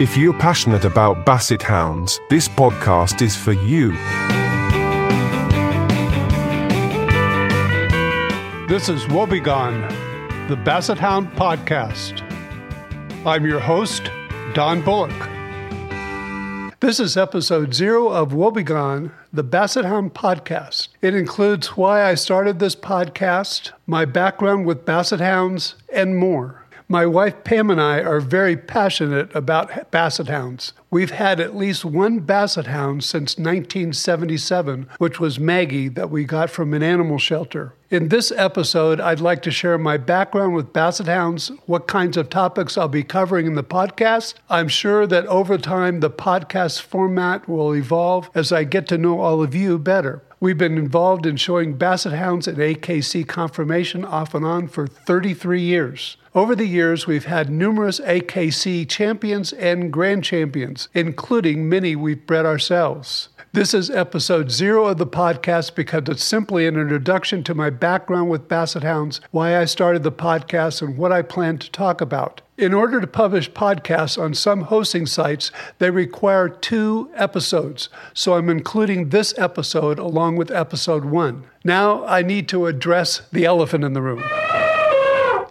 If you're passionate about basset hounds, this podcast is for you. This is Woebgon, the Basset Hound Podcast. I'm your host, Don Bullock. This is episode zero of Woebgon, the Basset Hound Podcast. It includes why I started this podcast, my background with Basset Hounds, and more. My wife Pam and I are very passionate about basset hounds. We've had at least one basset hound since 1977, which was Maggie that we got from an animal shelter. In this episode, I'd like to share my background with basset hounds, what kinds of topics I'll be covering in the podcast. I'm sure that over time the podcast format will evolve as I get to know all of you better. We've been involved in showing basset hounds at AKC conformation off and on for 33 years. Over the years, we've had numerous AKC champions and grand champions, including many we've bred ourselves. This is episode zero of the podcast because it's simply an introduction to my background with Basset Hounds, why I started the podcast, and what I plan to talk about. In order to publish podcasts on some hosting sites, they require two episodes, so I'm including this episode along with episode one. Now I need to address the elephant in the room.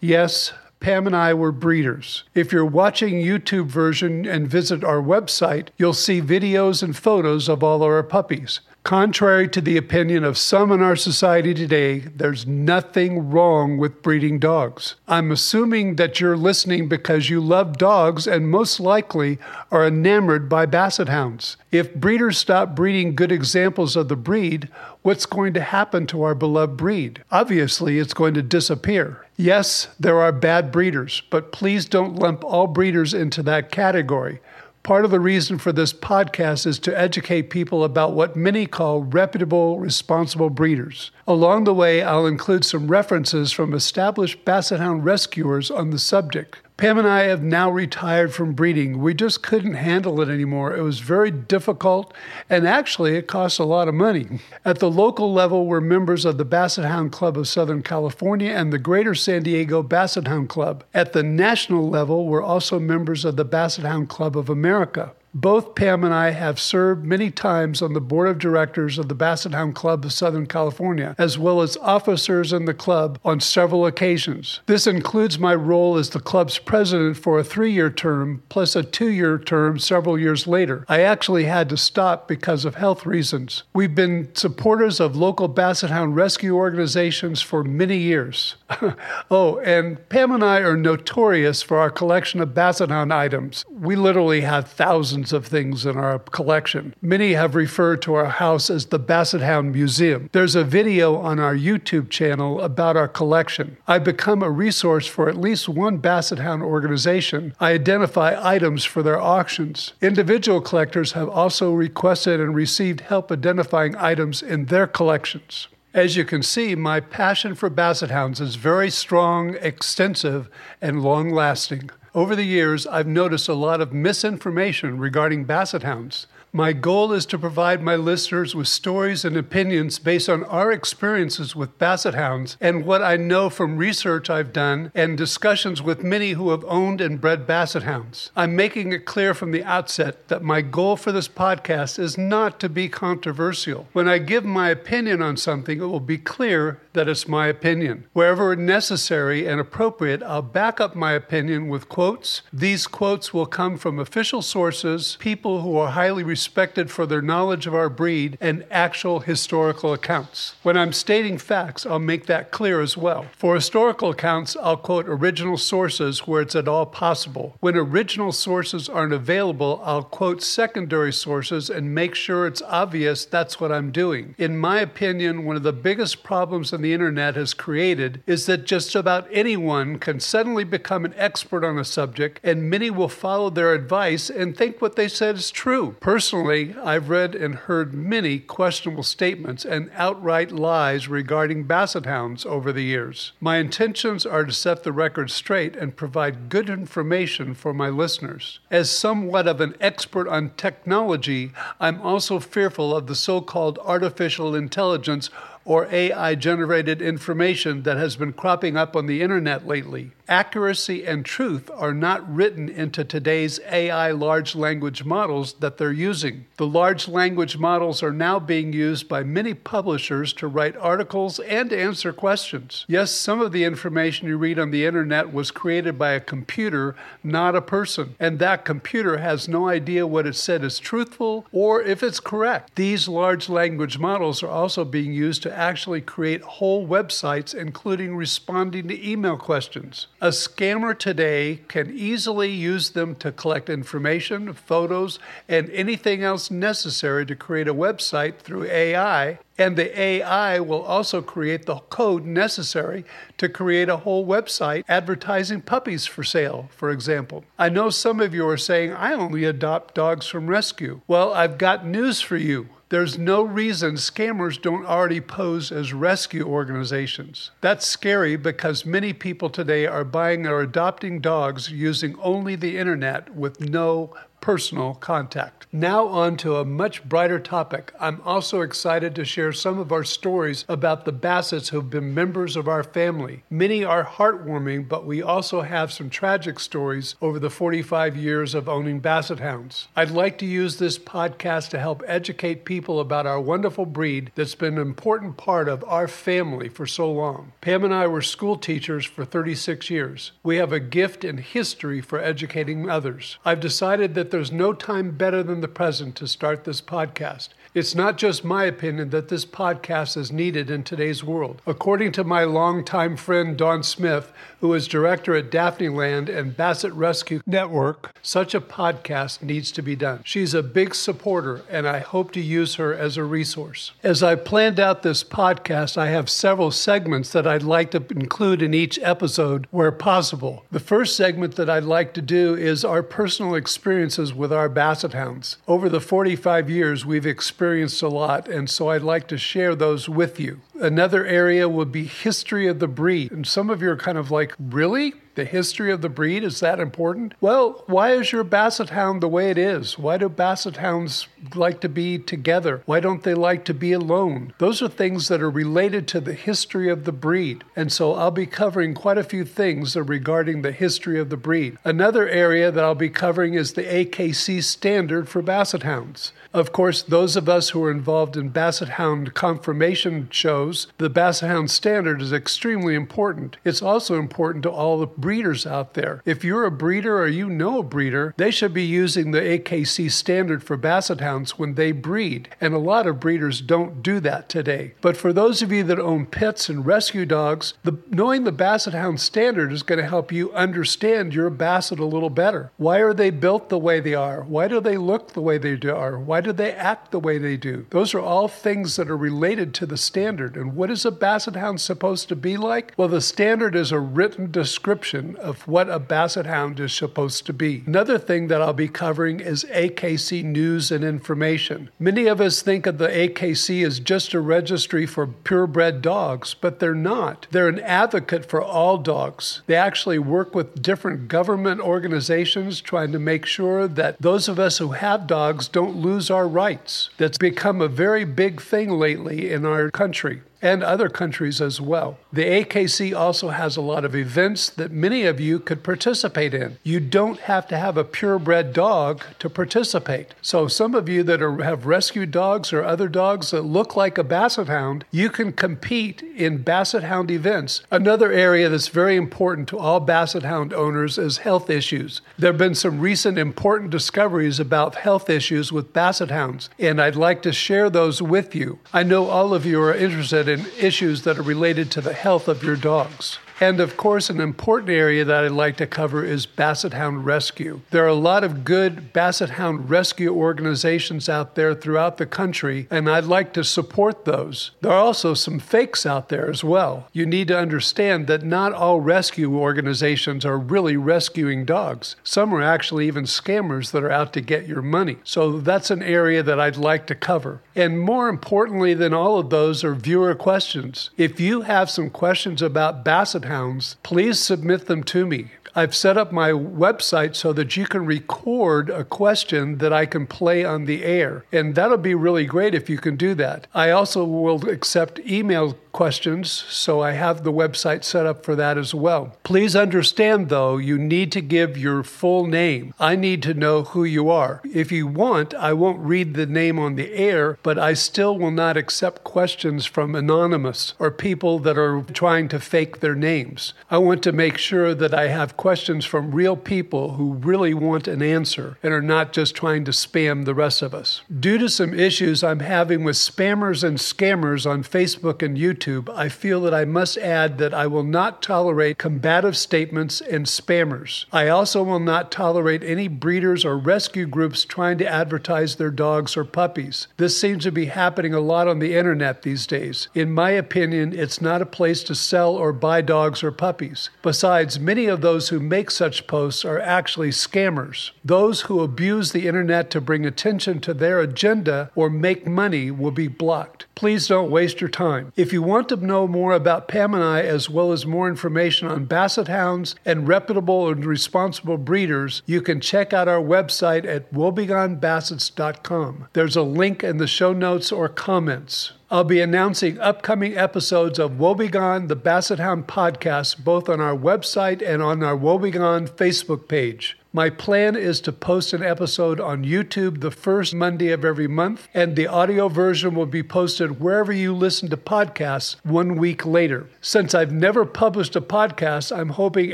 Yes, Pam and I were breeders. If you're watching YouTube version and visit our website, you'll see videos and photos of all our puppies. Contrary to the opinion of some in our society today, there's nothing wrong with breeding dogs. I'm assuming that you're listening because you love dogs and most likely are enamored by basset hounds. If breeders stop breeding good examples of the breed, what's going to happen to our beloved breed? Obviously, it's going to disappear. Yes, there are bad breeders, but please don't lump all breeders into that category. Part of the reason for this podcast is to educate people about what many call reputable, responsible breeders. Along the way, I'll include some references from established Basset Hound rescuers on the subject. Pam and I have now retired from breeding. We just couldn't handle it anymore. It was very difficult, and actually, it cost a lot of money. At the local level, we're members of the Basset Hound Club of Southern California and the Greater San Diego Basset Hound Club. At the national level, we're also members of the Basset Hound Club of America. Both Pam and I have served many times on the board of directors of the Basset Hound Club of Southern California, as well as officers in the club on several occasions. This includes my role as the club's president for a three year term, plus a two year term several years later. I actually had to stop because of health reasons. We've been supporters of local Basset Hound rescue organizations for many years. oh, and Pam and I are notorious for our collection of Basset Hound items. We literally have thousands of things in our collection. Many have referred to our house as the Basset Hound Museum. There's a video on our YouTube channel about our collection. I've become a resource for at least one Basset Hound organization. I identify items for their auctions. Individual collectors have also requested and received help identifying items in their collections. As you can see, my passion for Basset Hounds is very strong, extensive, and long lasting. Over the years, I've noticed a lot of misinformation regarding Basset Hounds. My goal is to provide my listeners with stories and opinions based on our experiences with Basset Hounds and what I know from research I've done and discussions with many who have owned and bred Basset Hounds. I'm making it clear from the outset that my goal for this podcast is not to be controversial. When I give my opinion on something, it will be clear that it's my opinion. Wherever necessary and appropriate, I'll back up my opinion with quotes. These quotes will come from official sources, people who are highly respected for their knowledge of our breed, and actual historical accounts. When I'm stating facts, I'll make that clear as well. For historical accounts, I'll quote original sources where it's at all possible. When original sources aren't available, I'll quote secondary sources and make sure it's obvious that's what I'm doing. In my opinion, one of the biggest problems in the internet has created is that just about anyone can suddenly become an expert on a subject, and many will follow their advice and think what they said is true. Personally, I've read and heard many questionable statements and outright lies regarding basset hounds over the years. My intentions are to set the record straight and provide good information for my listeners. As somewhat of an expert on technology, I'm also fearful of the so called artificial intelligence or AI generated information that has been cropping up on the internet lately. Accuracy and truth are not written into today's AI large language models that they're using. The large language models are now being used by many publishers to write articles and answer questions. Yes, some of the information you read on the internet was created by a computer, not a person, and that computer has no idea what it said is truthful or if it's correct. These large language models are also being used to actually create whole websites, including responding to email questions. A scammer today can easily use them to collect information, photos, and anything else necessary to create a website through AI. And the AI will also create the code necessary to create a whole website advertising puppies for sale, for example. I know some of you are saying, I only adopt dogs from rescue. Well, I've got news for you. There's no reason scammers don't already pose as rescue organizations. That's scary because many people today are buying or adopting dogs using only the internet with no personal contact. Now, on to a much brighter topic. I'm also excited to share some of our stories about the Bassets who've been members of our family. Many are heartwarming, but we also have some tragic stories over the 45 years of owning Basset Hounds. I'd like to use this podcast to help educate people about our wonderful breed that's been an important part of our family for so long. Pam and I were school teachers for 36 years. We have a gift and history for educating others. I've decided that there's no time better than the present to start this podcast. It's not just my opinion that this podcast is needed in today's world. According to my longtime friend Dawn Smith, who is director at Daphneyland and Basset Rescue Network, such a podcast needs to be done. She's a big supporter, and I hope to use her as a resource. As I planned out this podcast, I have several segments that I'd like to include in each episode where possible. The first segment that I'd like to do is our personal experiences with our Basset Hounds. Over the 45 years, we've experienced experienced a lot, and so I'd like to share those with you. Another area would be history of the breed. And some of you are kind of like, really? The history of the breed, is that important? Well, why is your basset hound the way it is? Why do basset hounds like to be together? Why don't they like to be alone? Those are things that are related to the history of the breed. And so I'll be covering quite a few things regarding the history of the breed. Another area that I'll be covering is the AKC standard for basset hounds. Of course, those of us who are involved in basset hound conformation shows, the basset hound standard is extremely important. It's also important to all the breeders out there. If you're a breeder or you know a breeder, they should be using the AKC standard for basset hounds when they breed. And a lot of breeders don't do that today. But for those of you that own pets and rescue dogs, the, knowing the basset hound standard is going to help you understand your basset a little better. Why are they built the way they are? Why do they look the way they are? Why do they act the way they do? Those are all things that are related to the standard. And what is a basset hound supposed to be like? Well, the standard is a written description of what a basset hound is supposed to be. Another thing that I'll be covering is AKC news and information. Many of us think of the AKC as just a registry for purebred dogs, but they're not. They're an advocate for all dogs. They actually work with different government organizations trying to make sure that those of us who have dogs don't lose our rights. That's become a very big thing lately in our country and other countries as well. The AKC also has a lot of events that many of you could participate in. You don't have to have a purebred dog to participate. So, some of you that are, have rescued dogs or other dogs that look like a basset hound, you can compete in basset hound events. Another area that's very important to all basset hound owners is health issues. There have been some recent important discoveries about health issues with basset hounds, and I'd like to share those with you. I know all of you are interested in issues that are related to the health of your dogs. And of course, an important area that I'd like to cover is Basset Hound Rescue. There are a lot of good Basset Hound rescue organizations out there throughout the country, and I'd like to support those. There are also some fakes out there as well. You need to understand that not all rescue organizations are really rescuing dogs. Some are actually even scammers that are out to get your money. So that's an area that I'd like to cover. And more importantly than all of those are viewer questions. If you have some questions about Basset Basset Hounds, please submit them to me. I've set up my website so that you can record a question that I can play on the air. And that'll be really great if you can do that. I also will accept email questions, so I have the website set up for that as well. Please understand, though, you need to give your full name. I need to know who you are. If you want, I won't read the name on the air, but I still will not accept questions from anonymous or people that are trying to fake their names. I want to make sure that I have questions from real people who really want an answer and are not just trying to spam the rest of us. Due to some issues I'm having with spammers and scammers on Facebook and YouTube, YouTube, I feel that I must add that I will not tolerate combative statements and spammers. I also will not tolerate any breeders or rescue groups trying to advertise their dogs or puppies. This seems to be happening a lot on the internet these days. In my opinion, it's not a place to sell or buy dogs or puppies. Besides, many of those who make such posts are actually scammers. Those who abuse the internet to bring attention to their agenda or make money will be blocked. Please don't waste your time. If you want to know more about Pam and I, as well as more information on basset hounds and reputable and responsible breeders, you can check out our website at woebgonbassets.com. There's a link in the show notes or comments. I'll be announcing upcoming episodes of Woebgon, the Basset Hound podcast, both on our website and on our Woebgon Facebook page. My plan is to post an episode on YouTube the first Monday of every month, and the audio version will be posted wherever you listen to podcasts one week later. Since I've never published a podcast, I'm hoping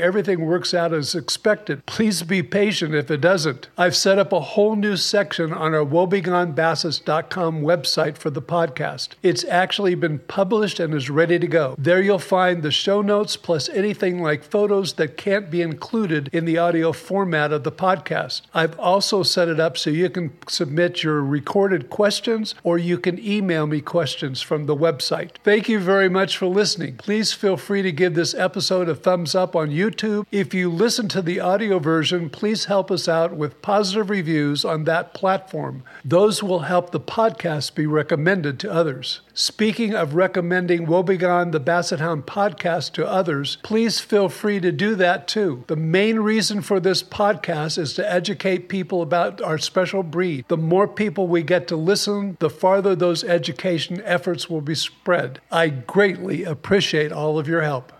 everything works out as expected. Please be patient if it doesn't. I've set up a whole new section on our woebgonbassets.com website for the podcast. It's actually been published and is ready to go. There you'll find the show notes plus anything like photos that can't be included in the audio format of the podcast. I've also set it up so you can submit your recorded questions or you can email me questions from the website. Thank you very much for listening. Please feel free to give this episode a thumbs up on YouTube. If you listen to the audio version, please help us out with positive reviews on that platform. Those will help the podcast be recommended to others. Speaking of recommending Woebgon the Basset Hound podcast to others, please feel free to do that too. The main reason for this podcast is to educate people about our special breed. The more people we get to listen, the farther those education efforts will be spread. I greatly appreciate all of your help.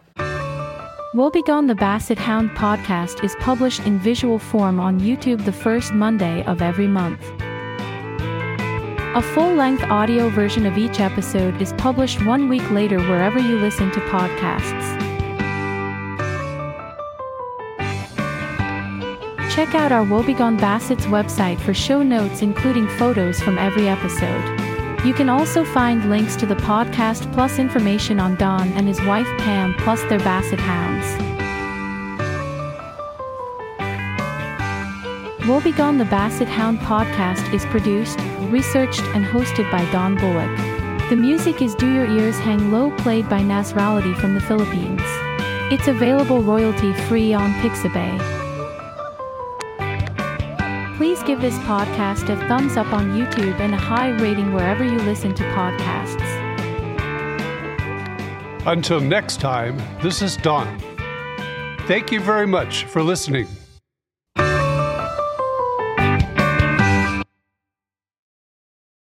Woebgon the Basset Hound podcast is published in visual form on YouTube the first Monday of every month. A full length audio version of each episode is published one week later wherever you listen to podcasts. Check out our Woebgon Bassets website for show notes, including photos from every episode. You can also find links to the podcast plus information on Don and his wife Pam plus their Basset Hounds. Woebgon the Basset Hound podcast is produced, researched, and hosted by Don Bullock. The music is Do Your Ears Hang Low played by Nesrality from the Philippines. It's available royalty free on Pixabay. Please give this podcast a thumbs up on YouTube and a high rating wherever you listen to podcasts. Until next time, this is Don. Thank you very much for listening.